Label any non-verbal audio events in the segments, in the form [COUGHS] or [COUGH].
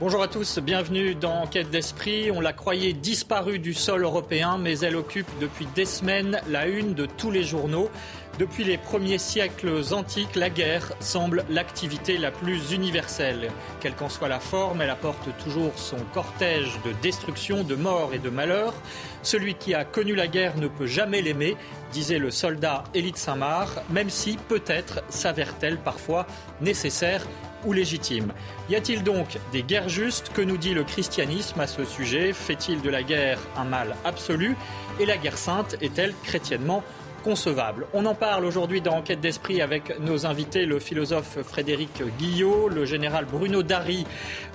Bonjour à tous, bienvenue dans Enquête d'esprit. On la croyait disparue du sol européen, mais elle occupe depuis des semaines la une de tous les journaux. Depuis les premiers siècles antiques, la guerre semble l'activité la plus universelle. Quelle qu'en soit la forme, elle apporte toujours son cortège de destruction, de mort et de malheur. Celui qui a connu la guerre ne peut jamais l'aimer, disait le soldat Élite Saint-Marc, même si peut-être s'avère-t-elle parfois nécessaire ou légitime. Y a-t-il donc des guerres justes Que nous dit le christianisme à ce sujet Fait-il de la guerre un mal absolu Et la guerre sainte est-elle chrétiennement concevable? On en parle aujourd'hui dans Enquête d'esprit avec nos invités, le philosophe Frédéric Guillot, le général Bruno Darry,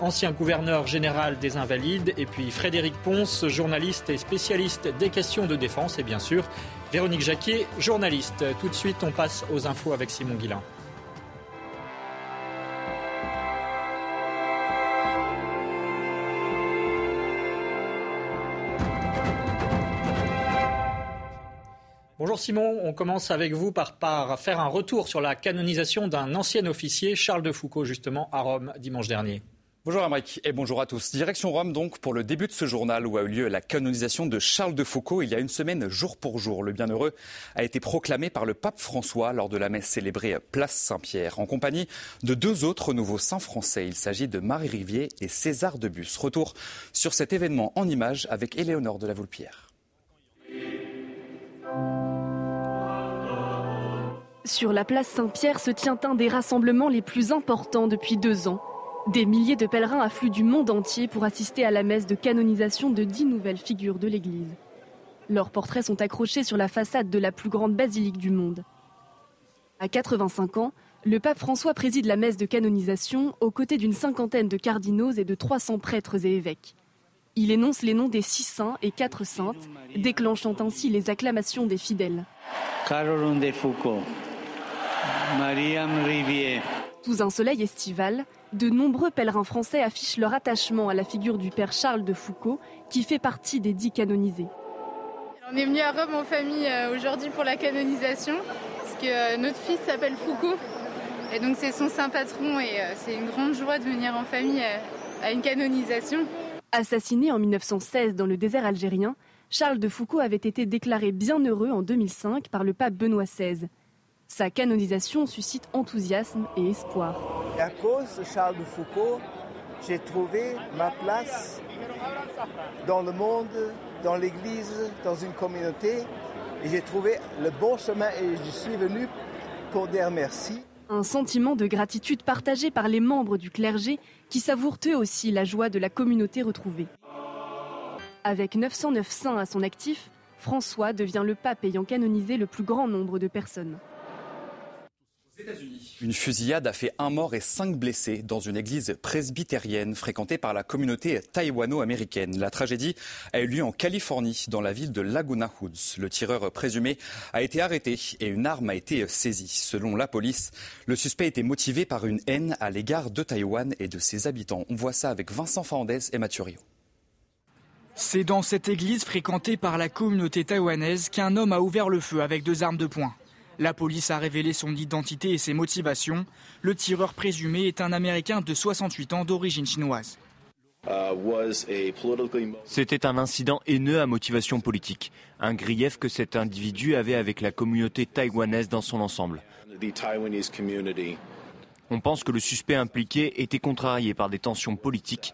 ancien gouverneur général des Invalides, et puis Frédéric Ponce, journaliste et spécialiste des questions de défense, et bien sûr Véronique Jacquier, journaliste. Tout de suite, on passe aux infos avec Simon Guillain. Bonjour Simon, on commence avec vous par, par, faire un retour sur la canonisation d'un ancien officier, Charles de Foucault, justement à Rome dimanche dernier. Bonjour Amric et bonjour à tous. Direction Rome donc pour le début de ce journal où a eu lieu la canonisation de Charles de Foucault il y a une semaine jour pour jour. Le bienheureux a été proclamé par le pape François lors de la messe célébrée Place Saint-Pierre en compagnie de deux autres nouveaux saints français. Il s'agit de Marie Rivier et César de Bus. Retour sur cet événement en images avec Éléonore de la Volpierre. Sur la place Saint-Pierre se tient un des rassemblements les plus importants depuis deux ans. Des milliers de pèlerins affluent du monde entier pour assister à la messe de canonisation de dix nouvelles figures de l'Église. Leurs portraits sont accrochés sur la façade de la plus grande basilique du monde. À 85 ans, le pape François préside la messe de canonisation aux côtés d'une cinquantaine de cardinaux et de 300 prêtres et évêques. Il énonce les noms des six saints et quatre saintes, déclenchant ainsi les acclamations des fidèles. Mariam Rivière. Sous un soleil estival, de nombreux pèlerins français affichent leur attachement à la figure du père Charles de Foucault, qui fait partie des dix canonisés. On est venu à Rome en famille euh, aujourd'hui pour la canonisation, parce que euh, notre fils s'appelle Foucault, et donc c'est son saint patron, et euh, c'est une grande joie de venir en famille à une canonisation. Assassiné en 1916 dans le désert algérien, Charles de Foucault avait été déclaré bienheureux en 2005 par le pape Benoît XVI. Sa canonisation suscite enthousiasme et espoir. À cause de Charles de Foucault, j'ai trouvé ma place dans le monde, dans l'Église, dans une communauté, et j'ai trouvé le bon chemin et je suis venu pour dire merci. Un sentiment de gratitude partagé par les membres du clergé qui savourent eux aussi la joie de la communauté retrouvée. Avec 909 saints à son actif, François devient le pape ayant canonisé le plus grand nombre de personnes. Une fusillade a fait un mort et cinq blessés dans une église presbytérienne fréquentée par la communauté taïwano-américaine. La tragédie a eu lieu en Californie, dans la ville de Laguna Woods. Le tireur présumé a été arrêté et une arme a été saisie. Selon la police, le suspect était motivé par une haine à l'égard de Taïwan et de ses habitants. On voit ça avec Vincent Fernandez et Mathurio. C'est dans cette église fréquentée par la communauté taïwanaise qu'un homme a ouvert le feu avec deux armes de poing. La police a révélé son identité et ses motivations. Le tireur présumé est un Américain de 68 ans d'origine chinoise. C'était un incident haineux à motivation politique, un grief que cet individu avait avec la communauté taïwanaise dans son ensemble. On pense que le suspect impliqué était contrarié par des tensions politiques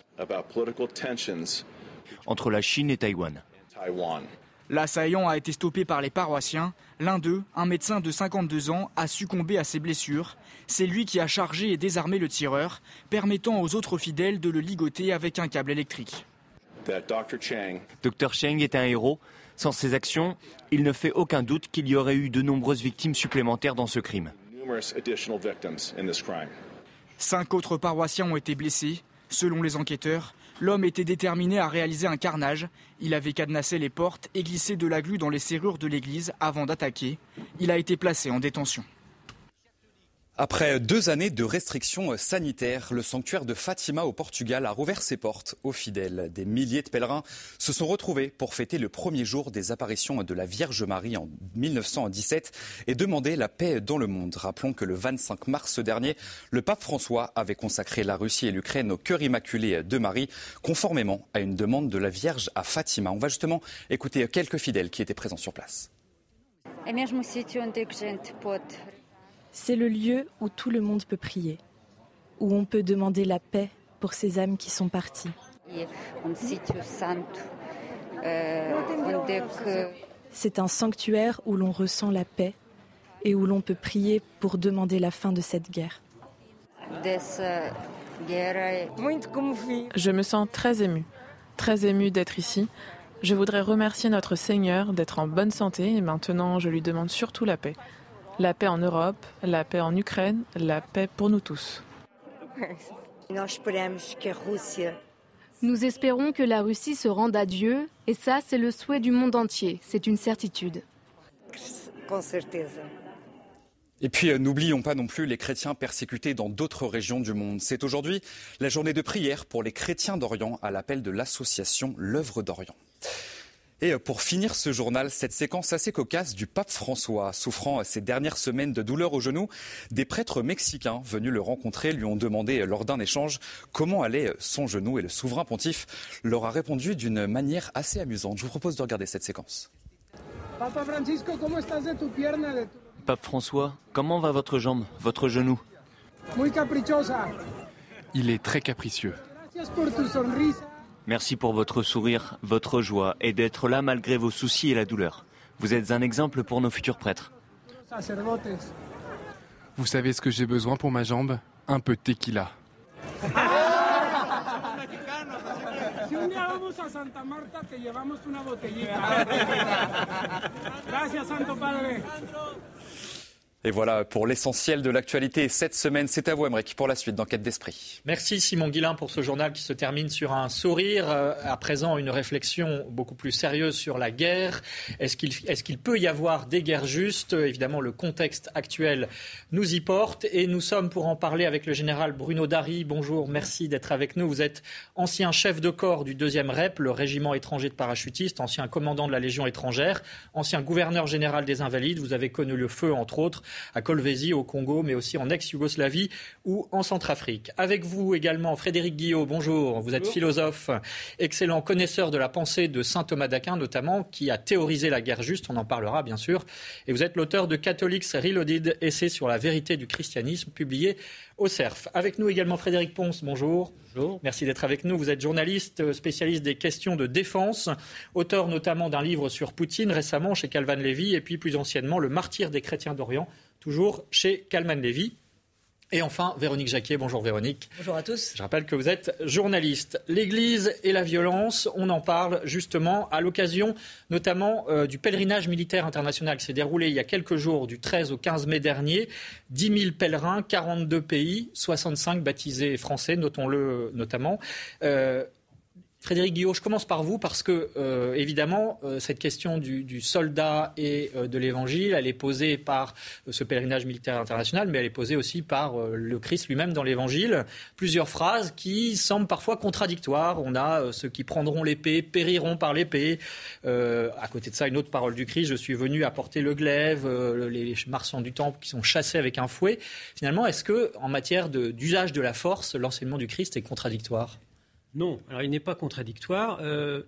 entre la Chine et Taïwan. L'assaillant a été stoppé par les paroissiens. L'un d'eux, un médecin de 52 ans, a succombé à ses blessures. C'est lui qui a chargé et désarmé le tireur, permettant aux autres fidèles de le ligoter avec un câble électrique. Dr Cheng est un héros. Sans ses actions, il ne fait aucun doute qu'il y aurait eu de nombreuses victimes supplémentaires dans ce crime. Cinq autres paroissiens ont été blessés. Selon les enquêteurs, l'homme était déterminé à réaliser un carnage. Il avait cadenassé les portes et glissé de la glu dans les serrures de l'église avant d'attaquer. Il a été placé en détention. Après deux années de restrictions sanitaires, le sanctuaire de Fatima au Portugal a rouvert ses portes aux fidèles. Des milliers de pèlerins se sont retrouvés pour fêter le premier jour des apparitions de la Vierge Marie en 1917 et demander la paix dans le monde. Rappelons que le 25 mars dernier, le pape François avait consacré la Russie et l'Ukraine au cœur immaculé de Marie, conformément à une demande de la Vierge à Fatima. On va justement écouter quelques fidèles qui étaient présents sur place. C'est le lieu où tout le monde peut prier, où on peut demander la paix pour ces âmes qui sont parties. C'est un sanctuaire où l'on ressent la paix et où l'on peut prier pour demander la fin de cette guerre. Je me sens très émue, très émue d'être ici. Je voudrais remercier notre Seigneur d'être en bonne santé et maintenant je lui demande surtout la paix. La paix en Europe, la paix en Ukraine, la paix pour nous tous. Nous espérons que la Russie se rende à Dieu, et ça, c'est le souhait du monde entier, c'est une certitude. Et puis, euh, n'oublions pas non plus les chrétiens persécutés dans d'autres régions du monde. C'est aujourd'hui la journée de prière pour les chrétiens d'Orient à l'appel de l'association L'œuvre d'Orient. Et pour finir ce journal, cette séquence assez cocasse du pape François. Souffrant ces dernières semaines de douleurs au genou, des prêtres mexicains venus le rencontrer lui ont demandé lors d'un échange comment allait son genou et le souverain pontife leur a répondu d'une manière assez amusante. Je vous propose de regarder cette séquence. Pape François, comment va votre jambe, votre genou? Il est très capricieux. Merci pour votre sourire, votre joie et d'être là malgré vos soucis et la douleur. Vous êtes un exemple pour nos futurs prêtres. Vous savez ce que j'ai besoin pour ma jambe? Un peu de tequila. Et voilà pour l'essentiel de l'actualité cette semaine. C'est à vous, Emmerich, pour la suite d'Enquête d'Esprit. Merci Simon Guillain pour ce journal qui se termine sur un sourire. Euh, à présent, une réflexion beaucoup plus sérieuse sur la guerre. Est-ce qu'il est qu'il peut y avoir des guerres justes? Évidemment, le contexte actuel nous y porte. Et nous sommes pour en parler avec le général Bruno Dari. Bonjour, merci d'être avec nous. Vous êtes ancien chef de corps du 2e REP, le régiment étranger de parachutistes, ancien commandant de la Légion étrangère, ancien gouverneur général des Invalides. Vous avez connu le feu, entre autres à Kolvézi au Congo, mais aussi en ex-Yougoslavie ou en Centrafrique. Avec vous également Frédéric Guillot, bonjour. Vous êtes philosophe, excellent connaisseur de la pensée de saint Thomas d'Aquin notamment, qui a théorisé la guerre juste, on en parlera bien sûr. Et vous êtes l'auteur de Catholics Reloaded, essai sur la vérité du christianisme, publié au CERF. Avec nous également Frédéric Ponce, bonjour. Bonjour. Merci d'être avec nous. Vous êtes journaliste, spécialiste des questions de défense, auteur notamment d'un livre sur Poutine récemment chez Calvan Levy et puis plus anciennement Le martyr des chrétiens d'Orient toujours chez Calman Levy. Et enfin, Véronique Jacquet. Bonjour Véronique. Bonjour à tous. Je rappelle que vous êtes journaliste. L'Église et la violence, on en parle justement à l'occasion notamment euh, du pèlerinage militaire international qui s'est déroulé il y a quelques jours, du 13 au 15 mai dernier. 10 000 pèlerins, 42 pays, 65 baptisés français, notons-le notamment. Euh, Frédéric Guillaume, je commence par vous parce que, euh, évidemment, euh, cette question du, soldat et euh, de l'évangile, elle est posée par ce pèlerinage militaire international, mais elle est posée aussi par le Christ lui-même dans l'évangile. Plusieurs phrases qui semblent parfois contradictoires. On a ceux qui prendront l'épée, périront par l'épée. à côté de ça, une autre parole du Christ, je suis venu apporter le glaive, les marchands du temple qui sont chassés avec un fouet. Finalement, est-ce que, en matière d'usage de la force, l'enseignement du Christ est contradictoire? Non, alors il n'est pas contradictoire. Euh,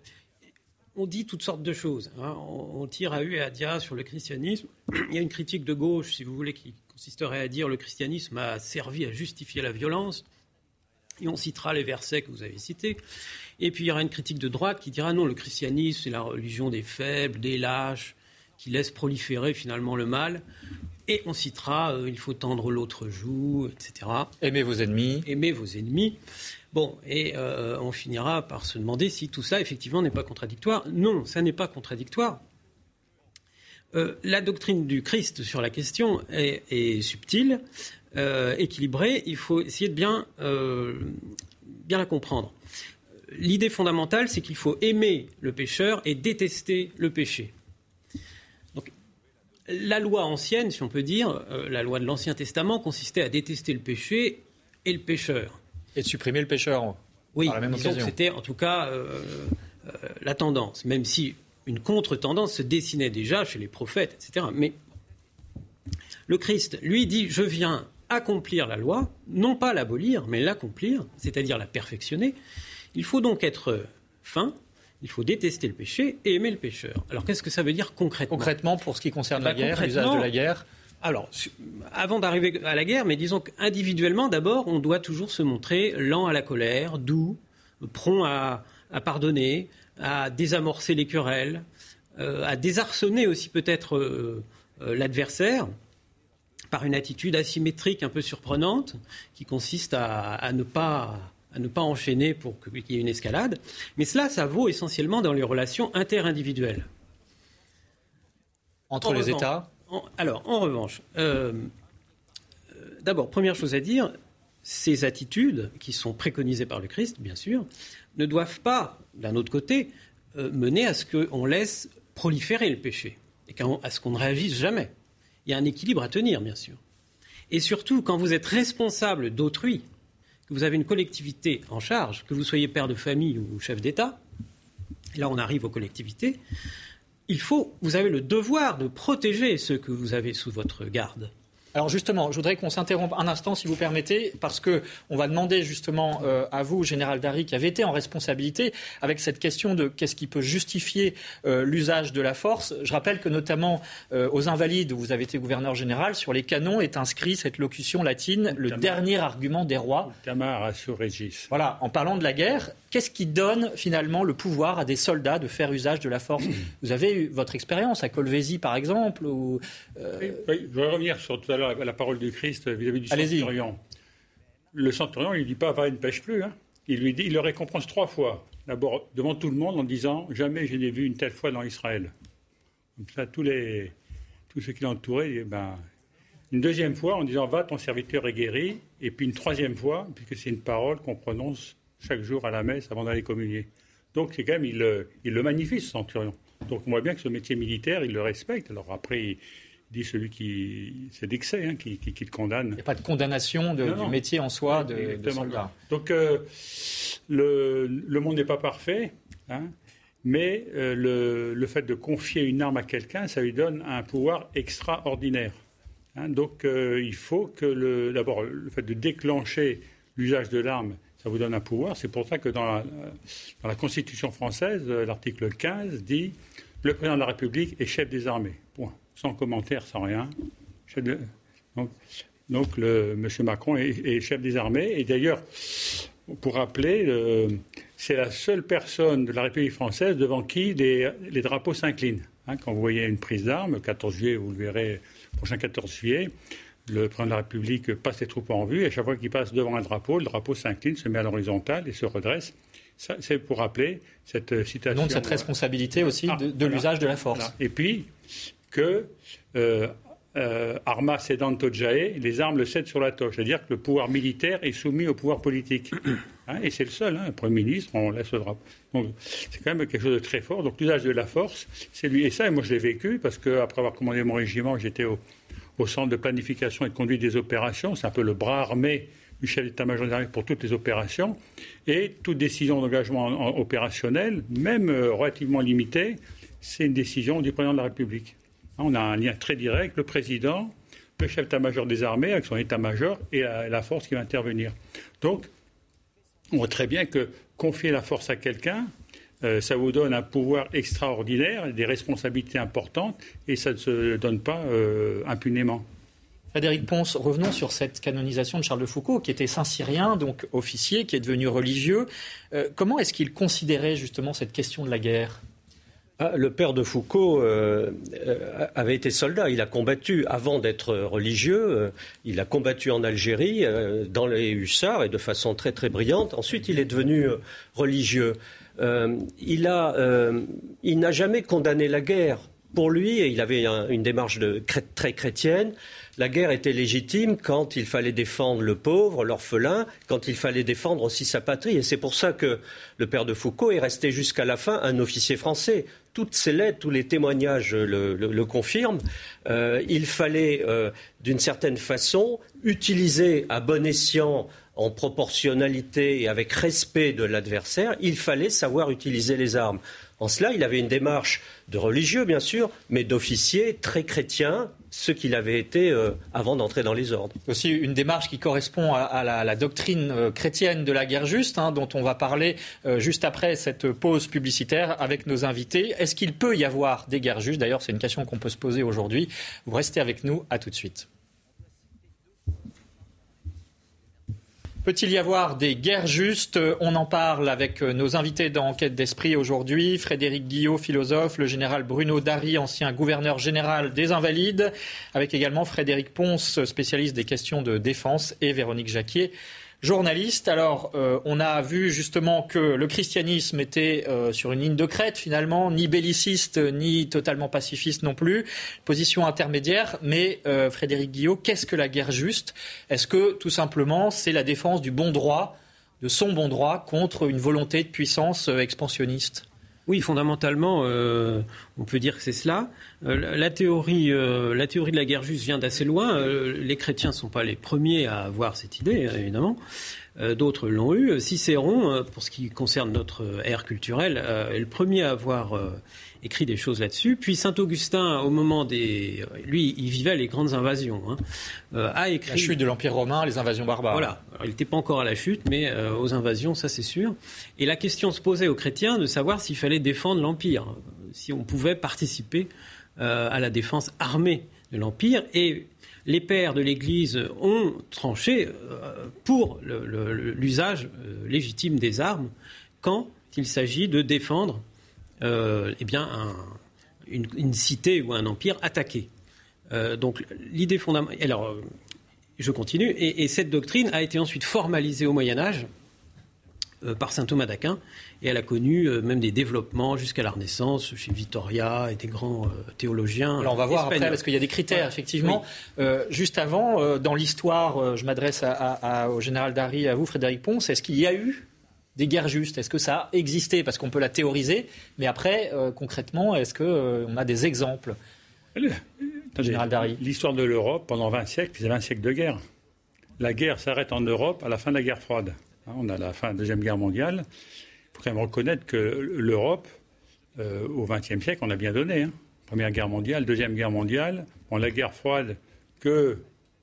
on dit toutes sortes de choses. Hein. On, tire à U et à Dia sur le christianisme. [CLEARS THROAT] Il y a une critique de gauche, si vous voulez, qui consisterait à dire le christianisme a servi à justifier la violence. Et on citera les versets que vous avez cités. Et puis il y aura une critique de droite qui dira non, le christianisme, c'est la religion des faibles, des lâches, qui laisse proliférer finalement le mal. Et on citera euh, il faut tendre l'autre joue, etc. Aimez vos ennemis. Aimez vos ennemis. Bon, et euh, on finira par se demander si tout ça, effectivement, n'est pas contradictoire. Non, ça n'est pas contradictoire. Euh, la doctrine du Christ sur la question est, subtile, euh, équilibrée. Il faut essayer de bien, bien la comprendre. L'idée fondamentale, c'est qu'il faut aimer le pécheur et détester le péché. La loi ancienne, si on peut dire, la loi de l'Ancien Testament consistait à détester le péché et le pécheur. Et de supprimer le pécheur. Oui, par la même occasion. c'était en tout cas euh, euh, la tendance, même si une contre-tendance se dessinait déjà chez les prophètes, etc. Mais le Christ, lui, dit Je viens accomplir la loi, non pas l'abolir, mais l'accomplir, c'est-à-dire la perfectionner. Il faut donc être fin, il faut détester le péché et aimer le pécheur. Alors qu'est-ce que ça veut dire concrètement? Concrètement, pour ce qui concerne la Bah, guerre, l'usage de la guerre alors, avant d'arriver à la guerre, mais disons qu'individuellement, d'abord, on doit toujours se montrer lent à la colère, doux, prompt à, à pardonner, à désamorcer les querelles, euh, à désarçonner aussi peut-être euh, euh, l'adversaire par une attitude asymétrique un peu surprenante qui consiste à, à ne pas à ne pas enchaîner pour qu'il y ait une escalade. Mais cela, ça vaut essentiellement dans les relations interindividuelles. Entre En les États alors, en revanche, euh, euh, d'abord, première chose à dire, ces attitudes, qui sont préconisées par le Christ, bien sûr, ne doivent pas, d'un autre côté, euh, mener à ce qu'on laisse proliférer le péché et à ce qu'on ne réagisse jamais. Il y a un équilibre à tenir, bien sûr. Et surtout, quand vous êtes responsable d'autrui, que vous avez une collectivité en charge, que vous soyez père de famille ou chef d'État, là on arrive aux collectivités, il faut, vous avez le devoir de protéger ceux que vous avez sous votre garde. Alors justement, je voudrais qu'on s'interrompe un instant, si vous permettez, parce que on va demander justement euh, à vous, général Darry, qui avez été en responsabilité avec cette question de qu'est-ce qui peut justifier euh, l'usage de la force. Je rappelle que notamment euh, aux Invalides, où vous avez été gouverneur général, sur les canons est inscrit cette locution latine, le dernier argument des rois. Voilà, en parlant de la guerre, qu'est-ce qui donne finalement le pouvoir à des soldats de faire usage de la force? [CLEARS THROAT] Vous avez eu votre expérience à Colvézi, par exemple, ou Oui, je voudrais revenir sur tout à l'heure la parole du Christ vis-à-vis du centurion. Le centurion, il ne dit pas va, ne pêche plus. hein. Il lui dit, il le récompense trois fois. D'abord, devant tout le monde, en disant jamais je n'ai vu une telle foi dans Israël. Comme ça, tous, les, tous ceux qui l'entouraient, eh ben, une deuxième fois en disant va, ton serviteur est guéri. Et puis une troisième fois, puisque c'est une parole qu'on prononce chaque jour à la messe avant d'aller communier. Donc c'est quand même, il, le- il le magnifie, ce centurion. Donc on voit bien que ce métier militaire, il le respecte. Alors après, il dit celui qui. C'est d'excès hein, qui, qui, qui le condamne. il n'y a pas de condamnation de- Non, du métier en soi de, soldat Donc euh, le, le monde n'est pas parfait, hein, mais euh, le, le fait de confier une arme à quelqu'un, ça lui donne un pouvoir extraordinaire. hein. donc euh, il faut que le- d'abord le fait de déclencher l'usage de l'arme, ça vous donne un pouvoir. C'est pour ça que dans la, dans la Constitution française, l'article 15 dit le président de la République est chef des armées. Point. Sans commentaire, sans rien. De- donc, donc le, M. Macron est, est chef des armées. Et d'ailleurs, pour rappeler, euh, c'est la seule personne de la République française devant qui les, les drapeaux s'inclinent. Hein, quand vous voyez une prise d'armes, le 14 juillet, vous le verrez, le prochain 14 juillet, le président de la République passe les troupes en vue, et à chaque fois qu'il passe devant un drapeau, le drapeau s'incline, se met à l'horizontale et se redresse. C'est pour rappeler cette euh, citation. de cette responsabilité aussi ah, de, voilà. l'usage de la force. voilà. Et puis que euh, euh, arma jae, les armes le cèdent sur la toche, c'est-à-dire que le pouvoir militaire est soumis au pouvoir politique. [COUGHS] Hein, et c'est le seul, hein, le Premier ministre, on laisse le drapeau. Donc c'est quand même quelque chose de très fort. Donc l'usage de la force, c'est lui. Et ça, et moi je l'ai vécu, parce qu'après avoir commandé mon régiment, j'étais au, au centre de planification et de conduite des opérations. C'est un peu le bras armé du chef d'état-major des armées pour toutes les opérations. Et toute décision d'engagement en- en- opérationnel, même euh, relativement limitée, c'est une décision du président de la République. On a un lien très direct, le président, le chef d'état-major des armées avec son état-major et la, force qui va intervenir. Donc, on voit très bien que confier la force à quelqu'un, euh, ça vous donne un pouvoir extraordinaire, des responsabilités importantes, et ça ne se donne pas euh, impunément. Frédéric Ponce, revenons sur cette canonisation de Charles de Foucault, qui était saint-cyrien, donc officier, qui est devenu religieux. Euh, comment est-ce qu'il considérait justement cette question de la guerre? Le père de Foucault euh, euh, avait été soldat. Il a combattu avant d'être religieux. euh, il a combattu en Algérie dans les hussards et de façon très très brillante. Ensuite, il est devenu religieux. Il n'a jamais condamné la guerre. pour lui, il avait une démarche très chrétienne. La guerre était légitime quand il fallait défendre le pauvre, l'orphelin, quand il fallait défendre aussi sa patrie. Et c'est pour ça que le père de Foucault est resté jusqu'à la fin un officier français. Toutes ces lettres, tous les témoignages le, confirment. Euh, il fallait, euh, d'une certaine façon, utiliser à bon escient en proportionnalité et avec respect de l'adversaire, il fallait savoir utiliser les armes. En cela, il avait une démarche de religieux, bien sûr, mais d'officier très chrétien, ce qu'il avait été euh, avant d'entrer dans les ordres. Aussi une démarche qui correspond à, la, doctrine euh, chrétienne de la guerre juste, hein, dont on va parler euh, juste après cette pause publicitaire avec nos invités. Est-ce qu'il peut y avoir des guerres justes? D'ailleurs, c'est une question qu'on peut se poser aujourd'hui. Vous restez avec nous, à tout de suite. Peut-il y avoir des guerres justes? On en parle avec euh, nos invités dans Enquête d'Esprit aujourd'hui. Frédéric Guillot, philosophe, le général Bruno Darry, ancien gouverneur général des Invalides, avec également Frédéric Ponce, spécialiste des questions de défense, et Véronique Jacquier, journaliste. Alors, euh, on a vu justement que le christianisme était euh, sur une ligne de crête finalement, ni belliciste, ni totalement pacifiste non plus, position intermédiaire. Mais euh, Frédéric Guillot, qu'est-ce que la guerre juste? Est-ce que tout simplement c'est la défense du bon droit, de son bon droit, contre une volonté de puissance expansionniste? Oui, fondamentalement, euh, on peut dire que c'est cela. Euh, la, théorie, euh, la théorie de la guerre juste vient d'assez loin. les chrétiens ne sont pas les premiers à avoir cette idée, évidemment. D'autres l'ont eu. Cicéron, pour ce qui concerne notre ère culturelle, est le premier à avoir écrit des choses là-dessus. Puis Saint Augustin, au moment des, lui, il vivait les grandes invasions, hein, euh, a écrit la chute de l'Empire romain, les invasions barbares. Voilà, il n'était pas encore à la chute, mais euh, aux invasions, ça c'est sûr. Et la question se posait aux chrétiens de savoir s'il fallait défendre l'Empire, si on pouvait participer euh, à la défense armée de l'Empire. Et les pères de l'Église ont tranché pour l'usage légitime des armes quand il s'agit de défendre euh, eh bien, une, cité ou un empire attaqué. Euh, donc l'idée fondamentale. Alors, euh, je continue. Et, cette doctrine a été ensuite formalisée au Moyen Âge par saint Thomas d'Aquin, et elle a connu même des développements jusqu'à la Renaissance chez Victoria et des grands théologiens. Alors on va voir après parce qu'il y a des critères effectivement. juste avant, dans l'histoire, je m'adresse au général Darry, à vous, Frédéric Ponce. Est-ce qu'il y a eu des guerres justes Est-ce que ça a existé? Parce qu'on peut la théoriser, mais après, euh, concrètement, est-ce qu'on euh, a des exemples? L'histoire de l'Europe, pendant 20 siècles, c'est 20 siècles de guerre. La guerre s'arrête en Europe à la fin de la guerre froide. Hein, on a la fin de la Deuxième Guerre mondiale. Il faut quand même reconnaître que l'Europe, euh, au XXe siècle, on a bien donné. Hein. Première Guerre mondiale, Deuxième Guerre mondiale. Bon, la guerre froide que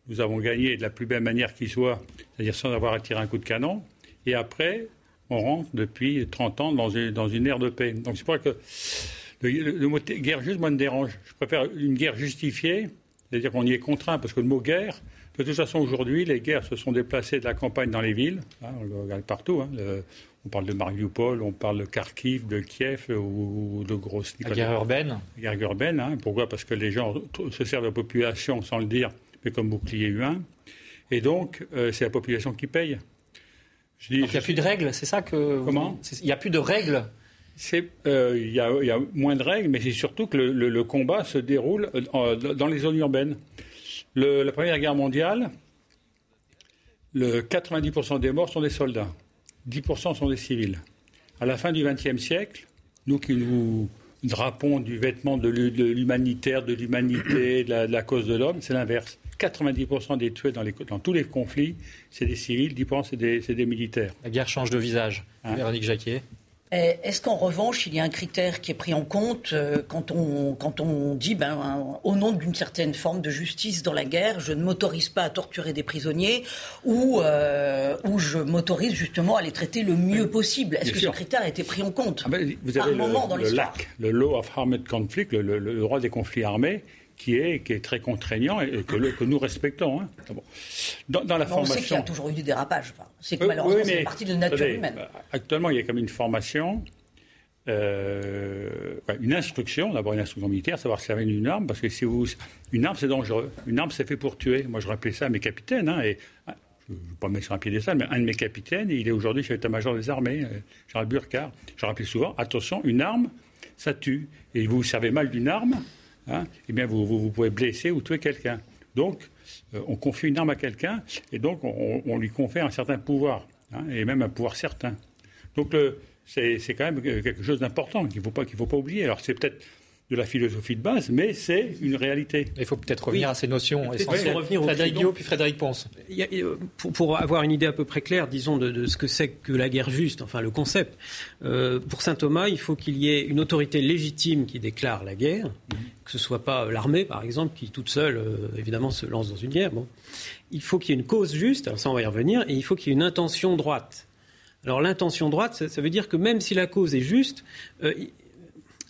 nous avons gagnée de la plus belle manière qui soit, c'est-à-dire sans avoir à tirer un coup de canon. Et après, on rentre depuis 30 ans dans une, dans une ère de paix. Donc c'est pour ça que le, mot guerre juste, moi, me dérange. Je préfère une guerre justifiée, c'est-à-dire qu'on y est contraint, parce que le mot guerre, de toute façon, aujourd'hui, les guerres se sont déplacées de la campagne dans les villes. Hein, on le regarde partout. Hein, on parle de Mariupol, on parle de Kharkiv, de Kiev ou de grosses... La guerre urbaine La guerre urbaine. Hein. pourquoi? Parce que les gens se servent de la population, sans le dire, mais comme bouclier humain. Et donc, euh, c'est la population qui paye il n'y a plus de règles, c'est ça que. Comment Il n'y a plus de règles euh, il y, a moins de règles, mais c'est surtout que le, combat se déroule euh, dans les zones urbaines. la Première Guerre mondiale, le 90% des morts sont des soldats, 10% sont des civils. À la fin du XXe siècle, nous qui nous drapons du vêtement de l'humanitaire, de l'humanité, de, la cause de l'homme, c'est l'inverse. 90% des tués dans, tous les conflits, c'est des civils, 10% c'est des, militaires. La guerre change de visage. Hein Véronique Jacquier. Eh, est-ce qu'en revanche, il y a un critère qui est pris en compte euh, quand, on, quand on dit, ben, au nom d'une certaine forme de justice dans la guerre, je ne m'autorise pas à torturer des prisonniers ou, euh, ou je m'autorise justement à les traiter le mieux possible? Est-ce que ce critère a été pris en compte ah ben, Vous avez un le, moment dans le LAC, le Law of Armed Conflict, le droit des conflits armés, qui est, qui est très contraignant et que, que nous respectons. Hein. Dans, la formation... On sait qu'il y a toujours eu du dérapage. c'est que malheureusement, c'est partie de la nature humaine. Euh, actuellement, il y a comme une formation, euh, une instruction, d'abord une instruction militaire, savoir servir une arme, parce que si vous, une arme, c'est dangereux. Une arme, c'est fait pour tuer. Moi, je rappelais ça à mes capitaines. Hein, et, ah, je ne vais pas me mettre sur un piédestal, mais un de mes capitaines, il est aujourd'hui chef d'état-major des armées, euh, Charles Burkhardt. Je rappelle souvent, attention, une arme, ça tue. Et vous servez mal d'une arme, hein, eh bien vous, vous, pouvez blesser ou tuer quelqu'un. Donc, euh, on confie une arme à quelqu'un et donc on, lui confère un certain pouvoir, hein, et même un pouvoir certain. Donc, c'est quand même quelque chose d'important qu'il ne faut, pas, faut pas oublier. Alors, c'est peut-être de la philosophie de base, mais c'est une réalité. Il faut peut-être revenir à ces notions essentielles. Revenir Frédéric Guillaume puis Frédéric Ponce. pour, avoir une idée à peu près claire, disons, de, ce que c'est que la guerre juste, enfin le concept, euh, pour saint Thomas, il faut qu'il y ait une autorité légitime qui déclare la guerre, mhm. que ce ne soit pas l'armée, par exemple, qui toute seule, euh, évidemment, se lance dans une guerre. Bon. Il faut qu'il y ait une cause juste, alors ça on va y revenir, et il faut qu'il y ait une intention droite. Alors l'intention droite, ça, veut dire que même si la cause est juste, euh,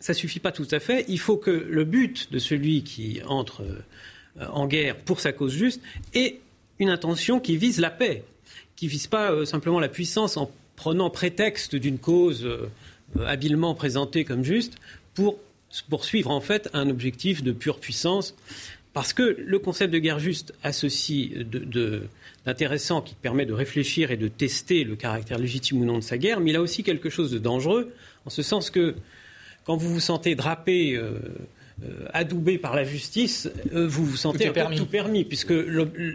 ça suffit pas tout à fait. Il faut que le but de celui qui entre euh, en guerre pour sa cause juste ait une intention qui vise la paix, qui vise pas euh, simplement la puissance en prenant prétexte d'une cause euh, habilement présentée comme juste pour poursuivre en fait un objectif de pure puissance. Parce que le concept de guerre juste a ceci d'intéressant qui permet de réfléchir et de tester le caractère légitime ou non de sa guerre, mais il a aussi quelque chose de dangereux, en ce sens que quand vous vous sentez drapé, euh, euh, adoubé par la justice, euh, vous vous sentez tout, permis. tout permis, puisque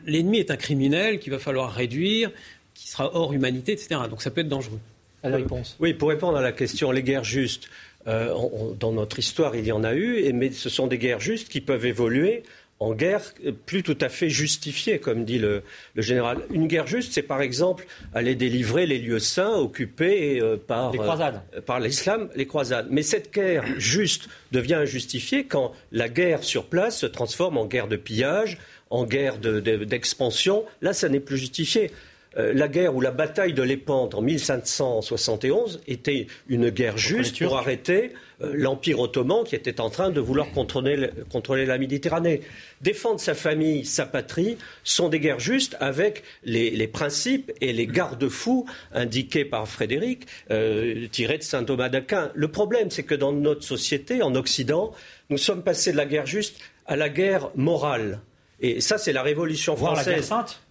l'ennemi est un criminel qu'il va falloir réduire, qui sera hors humanité, etc. Donc ça peut être dangereux. À la réponse. Oui, pour répondre à la question, les guerres justes, dans notre histoire, il y en a eu, mais ce sont des guerres justes qui peuvent évoluer en guerre plus tout à fait justifiée, comme dit le, général. Une guerre juste, c'est par exemple aller délivrer les lieux saints occupés euh, par, euh, par l'islam, les croisades. Mais cette guerre juste devient injustifiée quand la guerre sur place se transforme en guerre de pillage, en guerre d'expansion. Là, ça n'est plus justifié. Euh, la guerre ou la bataille de Lépante en 1571 était une guerre juste pour arrêter euh, l'Empire ottoman qui était en train de vouloir contrôler, la Méditerranée. Défendre sa famille, sa patrie, sont des guerres justes avec les, principes et les garde-fous indiqués par Frédéric, euh, tirés de saint Thomas d'Aquin. Le problème, c'est que dans notre société, en Occident, nous sommes passés de la guerre juste à la guerre morale. Et ça, c'est la Révolution française. la guerre sainte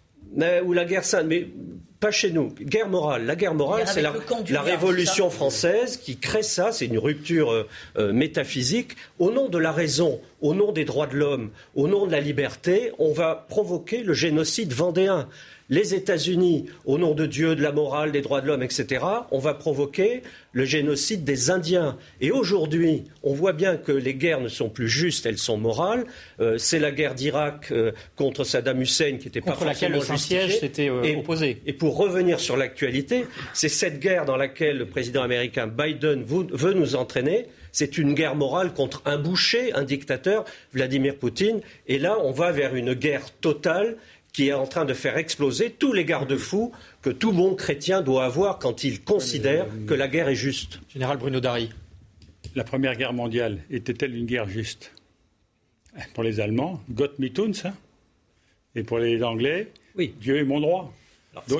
ou la guerre sainte, mais pas chez nous. Guerre morale. La guerre morale, c'est la, Révolution française qui crée ça. C'est une rupture euh, euh, métaphysique. Au nom de la raison, au nom des droits de l'homme, au nom de la liberté, on va provoquer le génocide vendéen les États-Unis, au nom de Dieu, de la morale, des droits de l'homme, etc., on va provoquer le génocide des Indiens. Et aujourd'hui, on voit bien que les guerres ne sont plus justes, elles sont morales. Euh, c'est la guerre d'Irak euh, contre Saddam Hussein qui était contre pas laquelle le Saint-Siège s'était euh, opposé. Et pour revenir sur l'actualité, c'est cette guerre dans laquelle le président américain Biden veut nous entraîner. C'est une guerre morale contre un boucher, un dictateur, Vladimir Poutine. Et là, on va vers une guerre totale qui est en train de faire exploser tous les garde-fous que tout bon chrétien doit avoir quand il considère que la guerre est juste. Général Bruno Dari. La Première Guerre mondiale était-elle une guerre juste? Pour les Allemands, Gott mit uns, hein? et pour les Anglais, oui. Dieu est mon droit.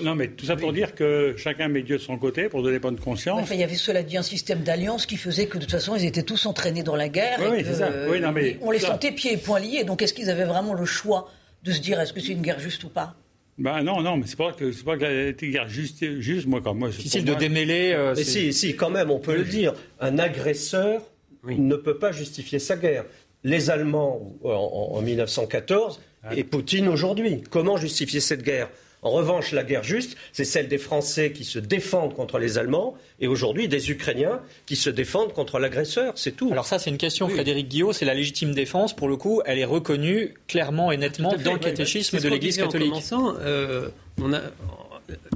non, mais tout ça pour dire que chacun met Dieu de son côté pour donner bonne conscience. il y avait cela dit un système d'alliance qui faisait que de toute façon ils étaient tous entraînés dans la guerre. Oui, ça. non, mais, on les sentait pieds et poings liés. Donc est-ce qu'ils avaient vraiment le choix? De se dire est-ce que c'est une guerre juste ou pas? Ben non, non, mais c'est pas que c'est pas que une guerre juste, juste moi quand moi. Difficile de démêler. Euh, mais si, si, quand même, on peut le dire. Un agresseur ne peut pas justifier sa guerre. Les Allemands en, en 1914 et Poutine aujourd'hui. Comment justifier cette guerre? En revanche, la guerre juste, c'est celle des Français qui se défendent contre les Allemands et aujourd'hui des Ukrainiens qui se défendent contre l'agresseur. C'est tout. Alors ça, c'est une question, Frédéric Guillot. C'est la légitime défense. Pour le coup, elle est reconnue clairement et nettement dans le catéchisme de l'Église catholique. En euh, on, a,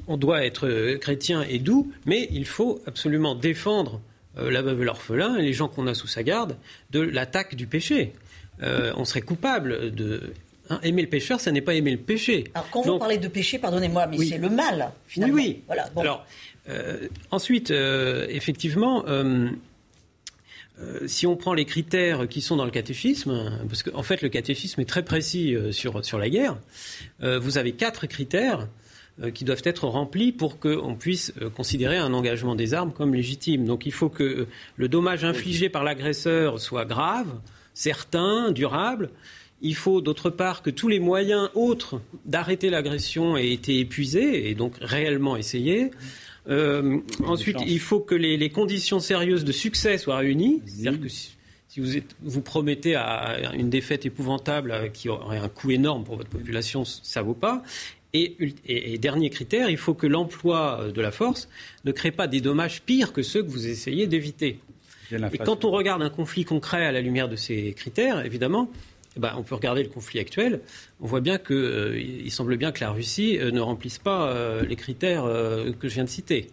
on doit être chrétien et doux, mais il faut absolument défendre euh, la veuve et l'orphelin et les gens qu'on a sous sa garde de l'attaque du péché. Euh, on serait coupable de Hein, aimer le pécheur, ça n'est pas aimer le péché. Alors quand vous parlez de péché, pardonnez-moi, mais c'est le mal, finalement. Oui, oui. Voilà, Alors, euh, ensuite, euh, effectivement, euh, si on prend les critères qui sont dans le catéchisme, parce qu'en fait le catéchisme est très précis sur, sur la guerre, vous avez quatre critères qui doivent être remplis pour qu'on puisse considérer un engagement des armes comme légitime. Donc il faut que le dommage infligé par l'agresseur soit grave, certain, durable, il faut d'autre part que tous les moyens autres d'arrêter l'agression aient été épuisés et donc réellement essayés. Euh, ensuite, il faut que les, conditions sérieuses de succès soient réunies. C'est-à-dire que si, si vous, vous promettez à une défaite épouvantable euh, qui aurait un coût énorme pour votre population, ça ne vaut pas. Et, dernier critère, il faut que l'emploi de la force ne crée pas des dommages pires que ceux que vous essayez d'éviter. Et quand on regarde un conflit concret à la lumière de ces critères, évidemment, ben, on peut regarder le conflit actuel. On voit bien qu'il euh, semble bien que la Russie euh, ne remplisse pas euh, les critères que je viens de citer.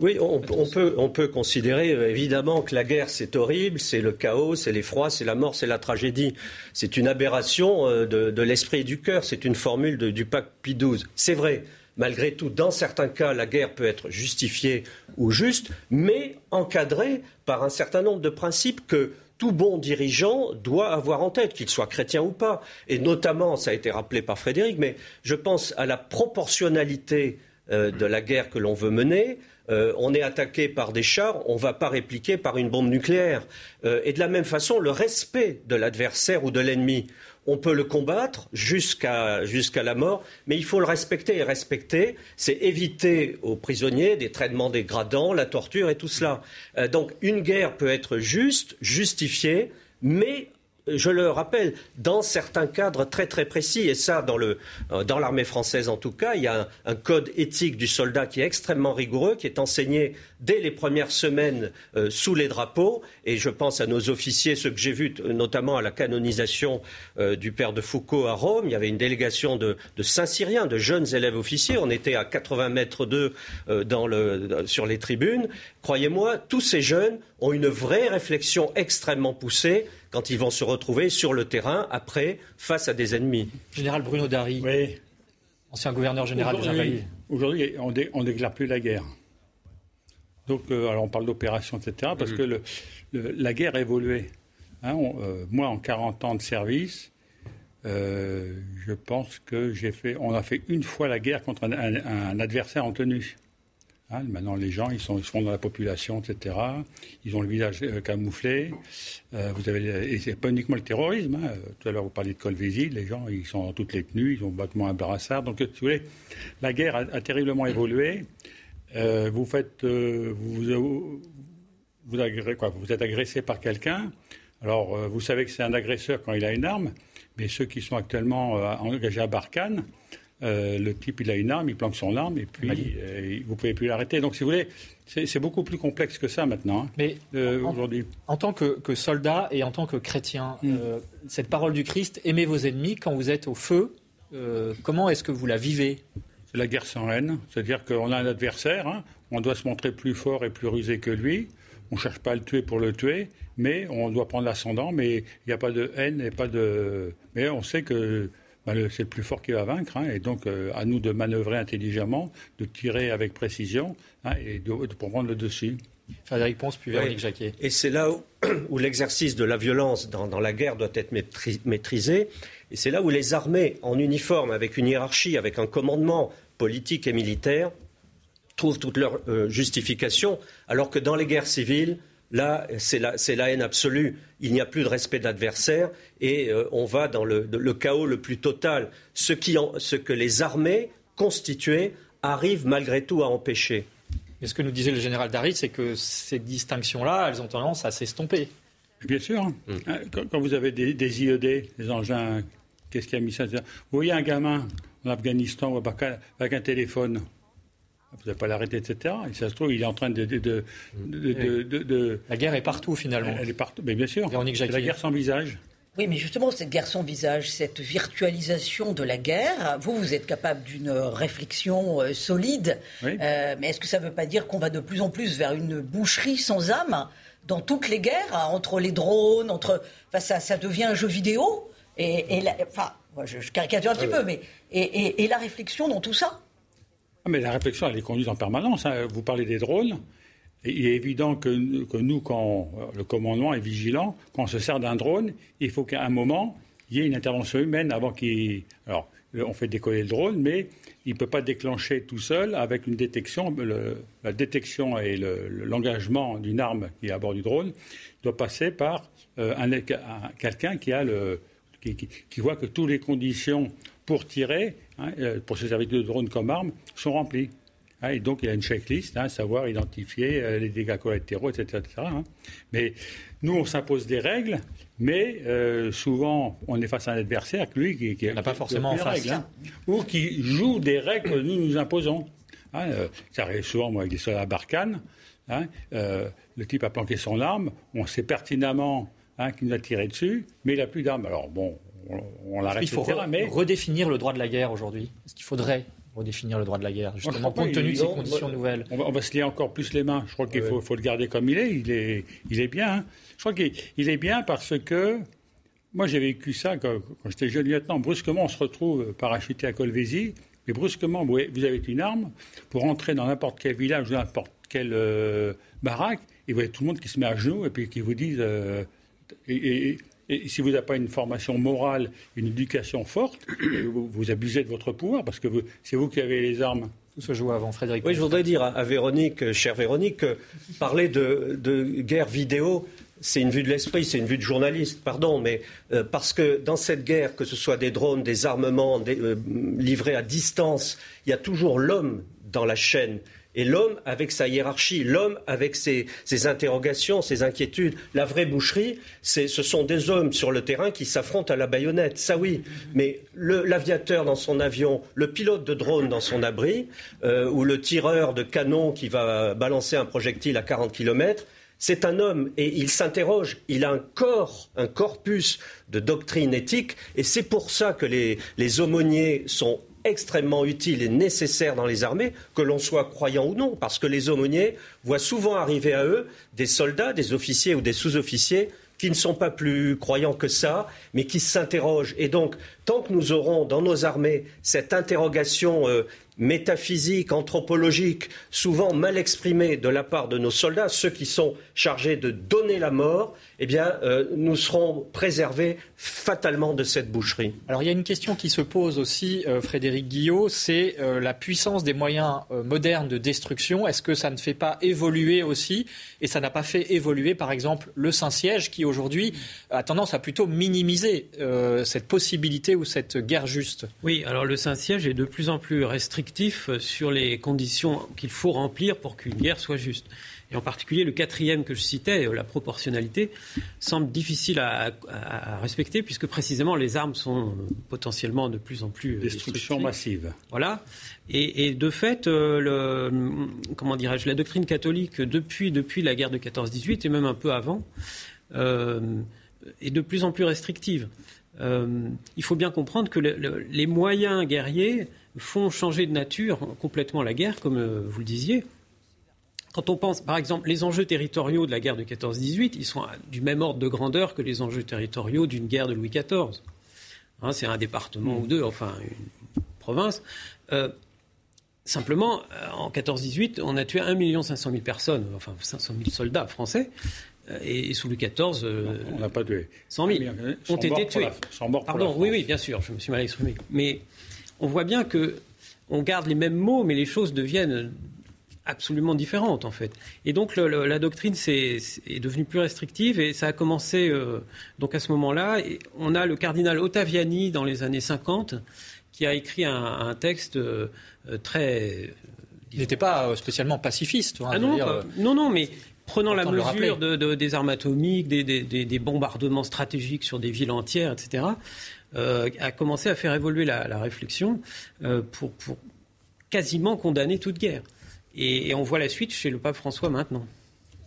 Oui, on, peut, on peut considérer évidemment que la guerre c'est horrible, c'est le chaos, c'est l'effroi, c'est la mort, c'est la tragédie. C'est une aberration de, l'esprit et du cœur, c'est une formule du pacte Pie XII. C'est vrai. Malgré tout, dans certains cas, la guerre peut être justifiée ou juste, mais encadrée par un certain nombre de principes que tout bon dirigeant doit avoir en tête, qu'il soit chrétien ou pas. Et notamment, ça a été rappelé par Frédéric, mais je pense à la proportionnalité euh, de la guerre que l'on veut mener. Euh, on est attaqué par des chars, on ne va pas répliquer par une bombe nucléaire. Euh, et de la même façon, le respect de l'adversaire ou de l'ennemi on peut le combattre jusqu'à la mort, mais il faut le respecter. Et respecter, c'est éviter aux prisonniers des traitements dégradants, la torture et tout cela. Euh, donc une guerre peut être juste, justifiée, mais je le rappelle, dans certains cadres très très précis, et ça dans, euh, l'armée française en tout cas, il y a un, code éthique du soldat qui est extrêmement rigoureux, qui est enseigné dès les premières semaines euh, sous les drapeaux, et je pense à nos officiers, ceux que j'ai vus notamment à la canonisation euh, du père de Foucault à Rome, il y avait une délégation de, Saint-Syriens, de jeunes élèves officiers, on était à 80 mètres d'eux sur les tribunes. Croyez-moi, tous ces jeunes ont une vraie réflexion extrêmement poussée quand ils vont se retrouver sur le terrain après face à des ennemis. Général Bruno Dari, ancien gouverneur général des Invalides. Aujourd'hui, on ne déclare plus la guerre. Donc, euh, alors on parle d'opération, etc., parce que le, la guerre a évolué. Hein, euh, moi, en 40 ans de service, euh, je pense que j'ai fait, on a fait une fois la guerre contre un adversaire en tenue. Hein, maintenant, les gens, ils sont, ils sont dans la population, etc. Ils ont le visage euh, camouflé. Euh, vous avez, et c'est pas uniquement le terrorisme. Hein. Tout à l'heure, vous parliez de Colvézi. Les gens, ils sont dans toutes les tenues. Ils ont battement un brassard. Donc, si vous voulez, la guerre a, terriblement évolué. Euh, vous faites, vous, vous, quoi, vous êtes agressé par quelqu'un. Alors, vous savez que c'est un agresseur quand il a une arme. Mais ceux qui sont actuellement engagés à Barkhane, euh, le type, il a une arme, il planque son arme, et puis euh, vous ne pouvez plus l'arrêter. Donc, si vous voulez, c'est beaucoup plus complexe que ça maintenant, hein, Mais euh, aujourd'hui. En tant que, soldat et en tant que chrétien, hmm. cette parole du Christ, aimez vos ennemis quand vous êtes au feu, comment est-ce que vous la vivez? C'est la guerre sans haine. C'est-à-dire qu'on a un adversaire, hein, on doit se montrer plus fort et plus rusé que lui. On ne cherche pas à le tuer pour le tuer, mais on doit prendre l'ascendant. Mais il n'y a pas de haine et pas de. Mais on sait que bah, c'est le plus fort qui va vaincre. Hein, et donc, euh, à nous de manœuvrer intelligemment, de tirer avec précision hein, et de, prendre le dessus. Frédéric Ponce, puis Véronique Jacquet. Et c'est là où, l'exercice de la violence dans, la guerre doit être maîtrisé. Et c'est là où les armées en uniforme, avec une hiérarchie, avec un commandement politique et militaire, trouvent toute leur euh, justification, alors que dans les guerres civiles, Là, c'est la, haine absolue. Il n'y a plus de respect de l'adversaire et euh, on va dans le, chaos le plus total. Ce, que les armées constituées arrivent malgré tout à empêcher. Mais ce que nous disait le général Darit, c'est que ces distinctions-là, elles ont tendance à s'estomper. Bien sûr. Mm. Hein, quand, vous avez des, IED, des engins, qu'est-ce qui a mis ça Vous voyez un gamin en Afghanistan avec un téléphone vous n'allez pas l'arrêter, etc. Et ça se trouve, il est en train de. de, de la guerre est partout, finalement. Elle est partout, mais bien sûr. C'est la guerre sans visage. Oui, mais justement, cette guerre sans visage, cette virtualisation de la guerre, vous, vous êtes capable d'une réflexion euh, solide. Euh, mais est-ce que ça ne veut pas dire qu'on va de plus en plus vers une boucherie sans âme dans toutes les guerres, hein, entre les drones, entre. Enfin, ça, ça devient un jeu vidéo. Et, enfin, je, caricature un petit peu, mais. et la réflexion dans tout ça? Ah, mais la réflexion, elle est conduite en permanence. Hein. Vous parlez des drones. Il est évident que, nous, quand le commandement est vigilant, quand on se sert d'un drone, il faut qu'à un moment, il y ait une intervention humaine avant qu'il. Alors, on fait décoller le drone, mais il ne peut pas déclencher tout seul avec une détection. la détection et l'engagement d'une arme qui est à bord du drone doit passer par euh, quelqu'un qui, qui, qui, voit que toutes les conditions pour tirer, hein, euh, pour se servir de drone comme arme, sont remplis. Hein, et donc, il y a une checklist, hein, savoir identifier euh, les dégâts collatéraux, etc. Hein. Mais nous, on s'impose des règles, mais euh, souvent, on est face à un adversaire, lui, qui n'a pas forcément en face. Règles, ou qui joue des règles que nous nous imposons. Euh, ça arrive souvent, moi, avec des soldats à Barkhane. le type a planqué son arme, on sait pertinemment qu'il nous a tiré dessus, mais il n'a plus d'arme. Alors, bon, on, l'arrête, Il faut mais... redéfinir le droit de la guerre aujourd'hui. Est-ce qu'il faudrait redéfinir le droit de la guerre, justement, compte tenu de ces conditions nouvelles. On va, se lier encore plus les mains. Je crois qu'il faut, le garder comme il est. Il est, il est bien. Hein. Je crois qu'il est bien parce que moi, j'ai vécu ça quand, j'étais jeune lieutenant. Brusquement, on se retrouve parachuté à Colvézi. Et brusquement, vous avez une arme pour entrer dans n'importe quel village ou n'importe quelle euh, baraque. Et vous voyez tout le monde qui se met à genoux et puis qui vous dit... Euh, et, et si vous n'avez pas une formation morale, une éducation forte, vous, abusez de votre pouvoir parce que c'est vous qui avez les armes. Tout se joue avant, Frédéric. Oui, je voudrais dire à, Véronique, chère Véronique, parler de, guerre vidéo, c'est une vue de l'esprit, c'est une vue de journaliste, pardon, mais euh, parce que dans cette guerre, que ce soit des drones, des armements euh, livrés à distance, il y a toujours l'homme dans la chaîne et l'homme avec sa hiérarchie, l'homme avec ses, interrogations, ses inquiétudes. La vraie boucherie, ce sont des hommes sur le terrain qui s'affrontent à la baïonnette, ça oui. Mais l'aviateur dans son avion, le pilote de drone dans son abri, euh, ou le tireur de canon qui va balancer un projectile à 40 km, c'est un homme et il s'interroge. Il a un corps, un corpus de doctrine éthique et c'est pour ça que les, les aumôniers sont extrêmement utile et nécessaire dans les armées, que l'on soit croyant ou non, parce que les aumôniers voient souvent arriver à eux des soldats, des officiers ou des sous-officiers qui ne sont pas plus croyants que ça, mais qui s'interrogent. Et donc, tant que nous aurons dans nos armées cette interrogation euh, métaphysique, anthropologique, souvent mal exprimée de la part de nos soldats, ceux qui sont chargés de donner la mort, eh bien, euh, nous serons préservés fatalement de cette boucherie. Alors, il y a une question qui se pose aussi, euh, Frédéric Guillot, c'est euh, la puissance des moyens modernes de destruction. Est-ce que ça ne fait pas évoluer aussi? Et ça n'a pas fait évoluer, par exemple, le Saint-Siège, qui aujourd'hui a tendance à plutôt minimiser cette possibilité ou cette guerre juste? Oui, alors le Saint-Siège est de plus en plus restrictif sur les conditions qu'il faut remplir pour qu'une guerre soit juste et en particulier le quatrième que je citais, euh, la proportionnalité, semble difficile à, respecter puisque précisément les armes sont potentiellement de plus en plus euh, destruction massive. Voilà. Et, de fait, euh, le, comment dirais-je, la doctrine catholique depuis depuis la guerre de 14-18 et même un peu avant est de plus en plus restrictive. il faut bien comprendre que les moyens guerriers font changer de nature complètement la guerre, comme vous le disiez. Quand on pense, par exemple, les enjeux territoriaux de la guerre de 14-18, ils sont du même ordre de grandeur que les enjeux territoriaux d'une guerre de Louis XIV. Hein, c'est un département ou deux, enfin une province. Euh, simplement, euh, en 14-18, on a tué 1 500 000 personnes, enfin 500 000 soldats français. Euh, et, sous Louis XIV, on n'a pas tué. 100 000 ont été tués. Pardon, oui, oui, bien sûr, je me suis mal exprimé. Mais on voit bien que on garde les mêmes mots, mais les choses deviennent absolument différente en fait. Et donc la doctrine est, devenue plus restrictive et ça a commencé euh, donc à ce moment-là. On a le cardinal Ottaviani dans les années 50 qui a écrit un, texte euh, très. Il n'était pas euh, spécialement pacifiste. Hein, ah non, non, non, mais prenant la mesure des armes atomiques, des, bombardements stratégiques sur des villes entières, etc., a commencé à faire évoluer la, réflexion pour, pour quasiment condamner toute guerre. Et, on voit la suite chez le pape François maintenant.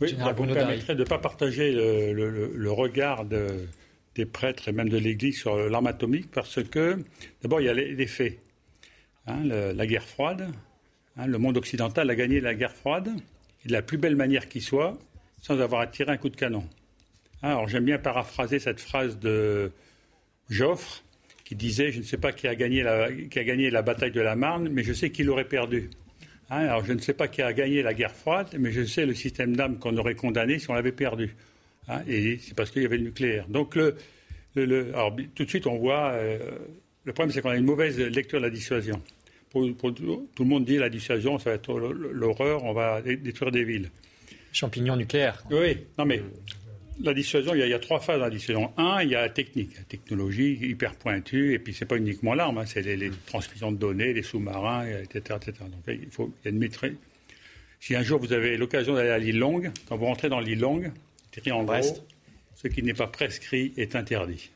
Oui, ça vous permettrait de ne pas partager le, regard des prêtres et même de l'Église sur l'arme atomique parce que, d'abord, il y a les, faits. Hein, la guerre froide, hein, le monde occidental a gagné la guerre froide de la plus belle manière qui soit, sans avoir à tirer un coup de canon. Hein, alors j'aime bien paraphraser cette phrase de Joffre qui disait Je ne sais pas qui a gagné la, bataille de la Marne, mais je sais qui l'aurait perdu. Hein, alors, je ne sais pas qui a gagné la guerre froide, mais je sais le système d'armes qu'on aurait condamné si on l'avait perdu. Hein, et c'est parce qu'il y avait le nucléaire. Donc, le, tout de suite, on voit. Euh, le problème, c'est qu'on a une mauvaise lecture de la dissuasion. Pour, tout le monde dit la dissuasion, ça va être l'horreur, on va détruire des villes. Champignons nucléaires. Oui, non mais la dissuasion, il y, a, trois phases dans la dissuasion. Un, il y a la technique, la technologie hyper pointue, et puis c'est pas uniquement l'arme, hein, c'est les, transmissions de données, les sous-marins, etc., etc. Donc il faut, il y a une maîtrise. Si un jour vous avez l'occasion d'aller à l'île Longue, quand vous rentrez dans l'île Longue, en gros, ce qui n'est pas prescrit est interdit.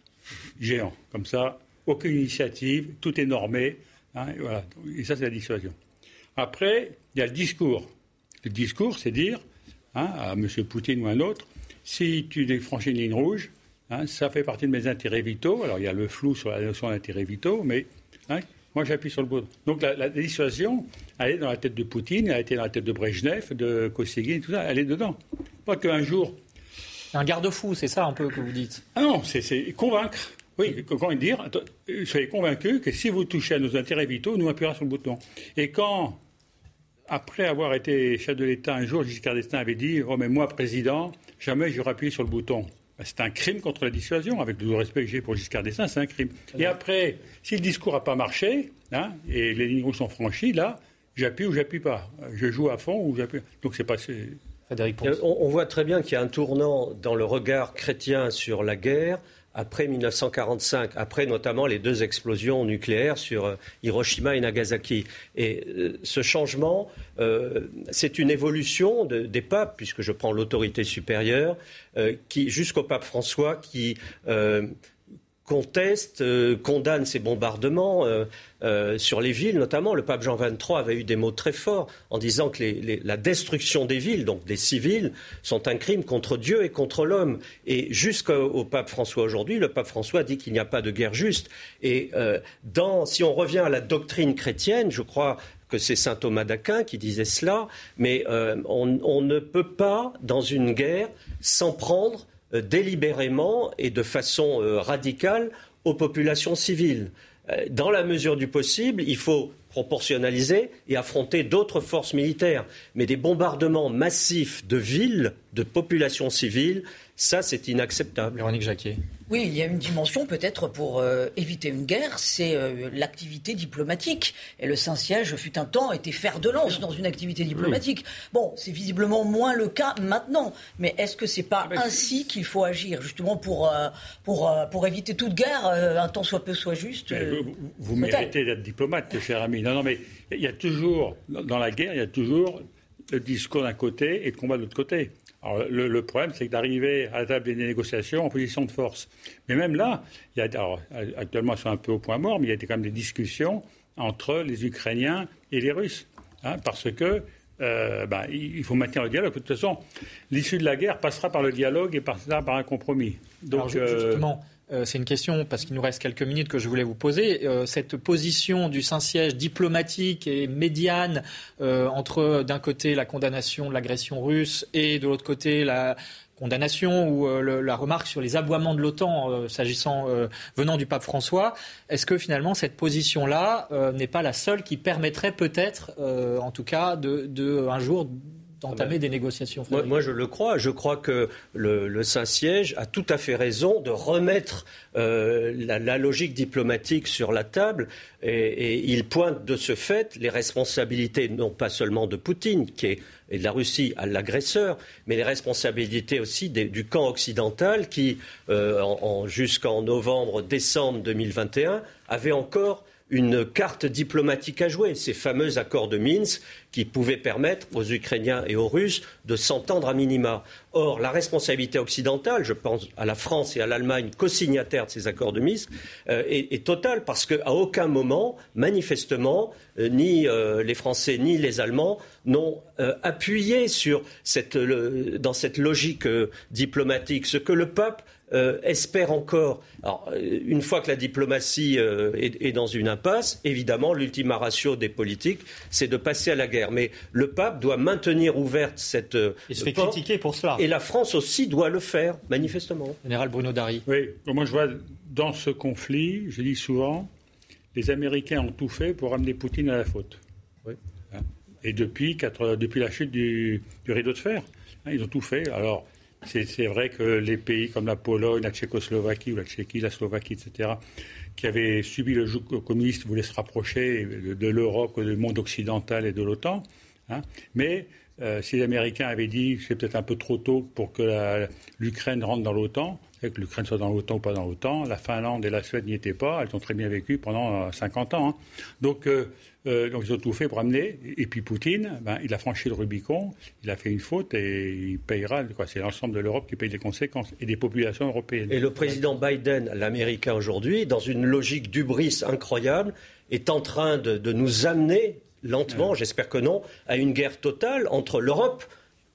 Géant. Comme ça, aucune initiative, tout est normé. Hein, et, voilà. et ça, c'est la dissuasion. Après, il y a le discours. Le discours, c'est dire hein, à M. Poutine ou à un autre si tu défranchis une ligne rouge, hein, ça fait partie de mes intérêts vitaux. Alors, il y a le flou sur la notion d'intérêts vitaux, mais moi, j'appuie sur le bouton. Donc, la, dissuasion, elle est dans la tête de Poutine, elle a été dans la tête de Brejnev, de Kosygin, tout ça, elle est dedans. Pas qu'un jour. Un garde-fou, c'est ça un peu que vous dites Ah non, c'est convaincre. Oui, comment dire Soyez convaincus que si vous touchez à nos intérêts vitaux, nous appuierons sur le bouton. Et quand, après avoir été chef de l'État, un jour, Giscard d'Estaing avait dit Oh, mais moi, président, jamais j'aurais appuyé sur le bouton. Ben, c'est un crime contre la dissuasion. Avec tout le respect que j'ai pour Giscard d'Estaing, c'est un crime. Et après, si le discours n'a pas marché, hein, et les lignes rouges sont franchies, là, j'appuie ou j'appuie pas. Je joue à fond ou j'appuie. Donc c'est passé. On, on voit très bien qu'il y a un tournant dans le regard chrétien sur la guerre après 1945, après notamment les deux explosions nucléaires sur euh, Hiroshima et Nagasaki. Et euh, ce changement, euh, c'est une évolution des papes, puisque je prends l'autorité supérieure, qui jusqu'au pape François, qui conteste, euh, condamne ces bombardements euh, euh, sur les villes, notamment. Le pape Jean XXIII avait eu des mots très forts en disant que la destruction des villes, donc des civils, sont un crime contre Dieu et contre l'homme. Et jusqu'au pape François aujourd'hui, le pape François dit qu'il n'y a pas de guerre juste. Et si on revient à la doctrine chrétienne, je crois que c'est saint Thomas d'Aquin qui disait cela, mais on ne peut pas, dans une guerre, s'en prendre euh, délibérément et de façon euh, radicale aux populations civiles. Euh, dans la mesure du possible, il faut proportionnaliser et affronter d'autres forces militaires. Mais des bombardements massifs de villes, de populations civiles, ça, c'est inacceptable. Véronique Jacquet. Oui, il y a une dimension peut-être pour euh, éviter une guerre, c'est euh, l'activité diplomatique. Et le Saint-Siège fut un temps été fer de lance dans une activité diplomatique. Bon, c'est visiblement moins le cas maintenant. Mais est-ce que c'est pas ah ben, ainsi qu'il faut agir, justement pour, euh, pour, pour éviter toute guerre, un temps soit peu soit juste Vous, vous méritez d'être diplomate, cher ami. Non, non, mais il y a toujours, dans la guerre, il y a toujours le discours d'un côté et le combat de l'autre côté le, problème, c'est d'arriver à la table des négociations en position de force. Mais même là, il y a, alors, actuellement, ils sont un peu au point mort, mais il y a quand même des discussions entre les Ukrainiens et les Russes. Hein, parce que euh, ben, il faut maintenir le dialogue. De toute façon, l'issue de la guerre passera par le dialogue et passera par un compromis. Donc, euh, justement, euh, c'est une question, parce qu'il nous reste quelques minutes, que je voulais vous poser. Euh, cette position du Saint-Siège diplomatique et médiane euh, entre, d'un côté, la condamnation de l'agression russe et de l'autre côté, la condamnation ou la remarque sur les aboiements de l'OTAN s'agissant venant du pape François. Est-ce que finalement cette position-là n'est pas la seule qui permettrait peut-être, en tout cas, de, de un jour d'entamer ah ben, des négociations. Moi, je le crois. Je crois que le, Saint-Siège a tout à fait raison de remettre euh, la, logique diplomatique sur la table. Et, il pointe de ce fait les responsabilités, non pas seulement de Poutine qui est, et de la Russie à l'agresseur, mais les responsabilités aussi du camp occidental qui, euh, jusqu'en novembre-décembre 2021, avait encore une carte diplomatique à jouer, ces fameux accords de Minsk qui pouvaient permettre aux Ukrainiens et aux Russes de s'entendre à minima. Or, la responsabilité occidentale, je pense à la France et à l'Allemagne, co-signataires de ces accords de Minsk, euh, est, totale parce qu'à aucun moment, manifestement, euh, ni euh, les Français ni les Allemands n'ont appuyé sur cette, dans cette logique diplomatique, ce que le peuple euh, espère encore. Alors, euh, une fois que la diplomatie euh, est, dans une impasse, évidemment, l'ultima ratio des politiques, c'est de passer à la guerre. Mais le pape doit maintenir ouverte cette. Il se fait critiquer pour cela. Et la France aussi doit le faire, manifestement. Général Bruno Dari. Oui, moi je vois dans ce conflit, je dis souvent, les Américains ont tout fait pour amener Poutine à la faute. Oui. Hein. Et depuis, depuis la chute du, rideau de fer, hein, ils ont tout fait. Alors, c'est vrai que les pays comme la Pologne, la Tchécoslovaquie la Tchéquie, la Slovaquie, etc., qui avaient subi le joug communiste voulaient se rapprocher de, l'Europe, du monde occidental et de l'OTAN. Hein. Mais euh, si les Américains avaient dit c'est peut-être un peu trop tôt pour que l'Ukraine rentre dans l'OTAN, que l'Ukraine soit dans l'OTAN ou pas dans l'OTAN, la Finlande et la Suède n'y étaient pas, elles ont très bien vécu pendant 50 ans. Hein. Donc, donc ils ont tout fait pour amener. Et puis Poutine, ben, il a franchi le Rubicon, il a fait une faute et il payera. C'est l'ensemble de l'Europe qui paye les conséquences et des populations européennes. Et le président Biden, l'Américain aujourd'hui, dans une logique d'ubris incroyable, est en train de nous amener lentement, j'espère que non, à une guerre totale entre l'Europe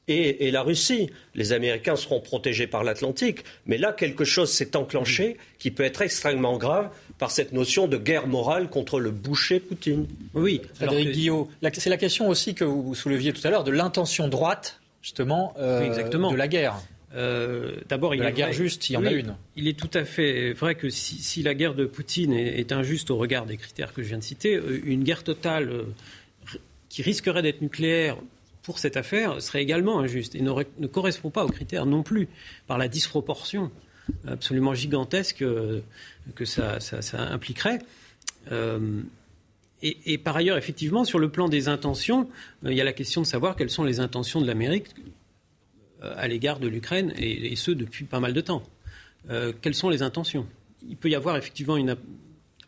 et, la Russie. Les Américains seront protégés par l'Atlantique, mais là, quelque chose s'est enclenché qui peut être extrêmement grave par cette notion de guerre morale contre le boucher Poutine. Oui, Frédéric Guillot, c'est la question aussi que vous souleviez tout à l'heure de l'intention droite, justement, euh, de la guerre. Euh, D'abord, il la guerre juste, il y en a une. Il est tout à fait vrai que si, la guerre de Poutine est, injuste au regard des critères que je viens de citer, euh, une guerre totale qui risquerait d'être nucléaire pour cette affaire serait également injuste et ne, correspond pas aux critères non plus par la disproportion absolument gigantesque que ça, impliquerait. et, et, par ailleurs, effectivement, sur le plan des intentions, il y a la question de savoir quelles sont les intentions de l'Amérique euh, à l'égard de l'Ukraine, et, ce depuis pas mal de temps. Euh, quelles sont les intentions? Il peut y avoir effectivement une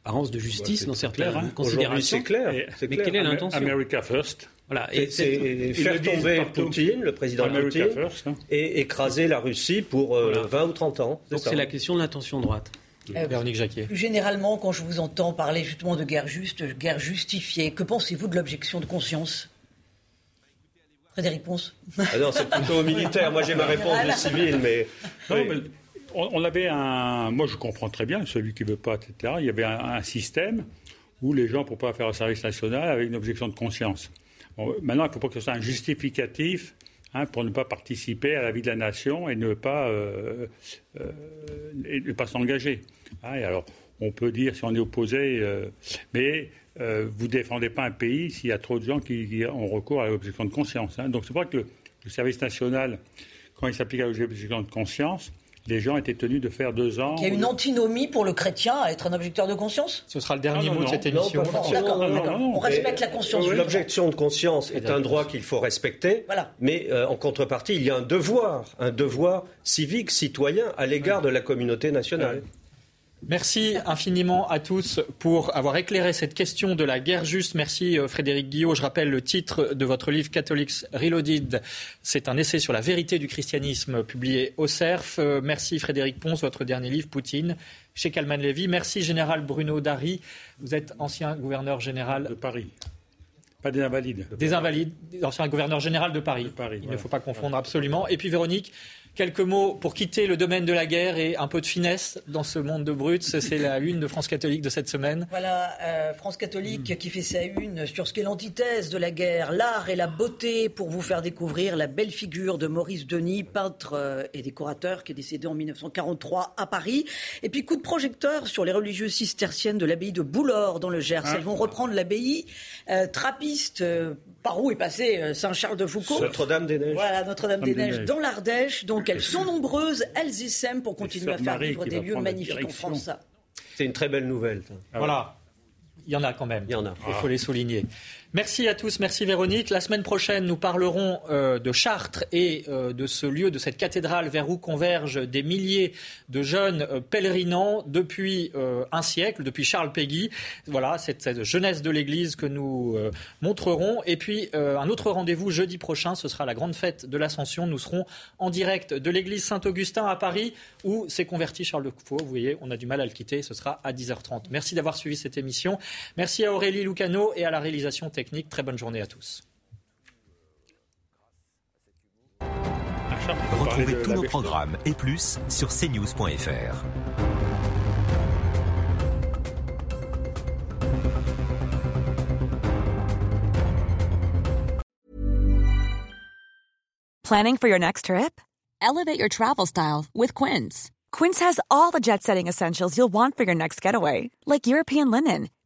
apparence de justice dans certaines clair, hein. considérations. C'est clair. Mais quelle est l'intention? America first. Voilà. Et c'est faire tomber Poutine, le président Poutine, hein. et écraser la Russie pour 20 euh, ou 30 ans. Donc c'est la question de l'intention droite. Véronique Jacquier. Plus généralement, quand je vous entends parler justement de guerre juste, guerre justifiée, que pensez-vous de l'objection de conscience? Frédéric Ponce ah Non, c'est plutôt militaire. Moi, j'ai ma réponse de civil, mais. on, avait un. Moi, je comprends très bien, celui qui ne veut pas, etc. Il y avait un, système où les gens, pour ne pas faire un service national, avaient une objection de conscience. Maintenant, il ne faut pas que ce soit un justificatif hein, pour ne pas participer à la vie de la nation et ne pas, euh, euh, pas s'engager. Hein, alors, on peut dire si on est opposé, euh, mais vous ne défendez pas un pays s'il y a trop de gens qui, ont recours à l'objection de conscience. Hein. Donc c'est vrai que le, service national, quand il s'applique à l'objection de conscience, les gens étaient tenus de faire deux ans. Il y a une antinomie pour le chrétien à être un objecteur de conscience? Ce sera le dernier mot de cette émission. On respecte la conscience. L'objection de conscience est un droit qu'il faut respecter, mais euh, en contrepartie, il y a un devoir, un devoir civique, citoyen à l'égard de la communauté nationale. Merci infiniment à tous pour avoir éclairé cette question de la guerre juste. Merci euh, Frédéric Guillot. Je rappelle le titre de votre livre Catholics Reloaded. C'est un essai sur la vérité du christianisme publié au CERF. Euh, merci Frédéric Ponce, votre dernier livre Poutine chez Kalman Levy. Merci Général Bruno Dari. Vous êtes ancien gouverneur général de Paris. Pas des invalides. Des invalides, ancien gouverneur général de Paris. Il ne faut pas confondre absolument. Et puis Véronique, Quelques mots pour quitter le domaine de la guerre et un peu de finesse dans ce monde de brutes. C'est la une de France catholique de cette semaine. Voilà, euh, France catholique qui fait sa une sur ce qu'est l'antithèse de la guerre, l'art et la beauté, pour vous faire découvrir la belle figure de Maurice Denis, peintre euh, et décorateur qui est décédé en 1943 à Paris. Et puis coup de projecteur sur les religieuses cisterciennes de l'abbaye de Boulor dans le Gers. Ah. Elles vont reprendre l'abbaye euh, trappiste par où est passé Saint-Charles de Foucault. Notre-Dame des Neiges. Voilà, Notre-Dame des, Neiges dans l'Ardèche. Donc elles sont nombreuses, elles essaiment pour continuer à faire vivre des lieux magnifiques en France. C'est une très belle nouvelle. Voilà. Il y en a quand même. Il y en a. Il faut les souligner. Merci à tous, merci Véronique. La semaine prochaine, nous parlerons euh, de Chartres et euh, de ce lieu, de cette cathédrale vers où convergent des milliers de jeunes euh, pèlerinants depuis un siècle, depuis Charles Péguy. Voilà, cette, cette jeunesse de l'Église que nous montrerons. Et puis, un autre rendez-vous jeudi prochain, ce sera la grande fête de l'Ascension. Nous serons en direct de l'Église Saint-Augustin à Paris, où s'est converti Charles de Foucault. Vous voyez, on a du mal à le quitter. Ce sera à 10h30. Merci d'avoir suivi cette émission. Merci à Aurélie Lucano et à la réalisation technique Très bonne journée à tous. Retrouvez tous nos programmes et plus sur cnews.fr. Planning for your next trip? Elevate your travel style with Quince. Quince has all the jet setting essentials you'll want for your next getaway, like European linen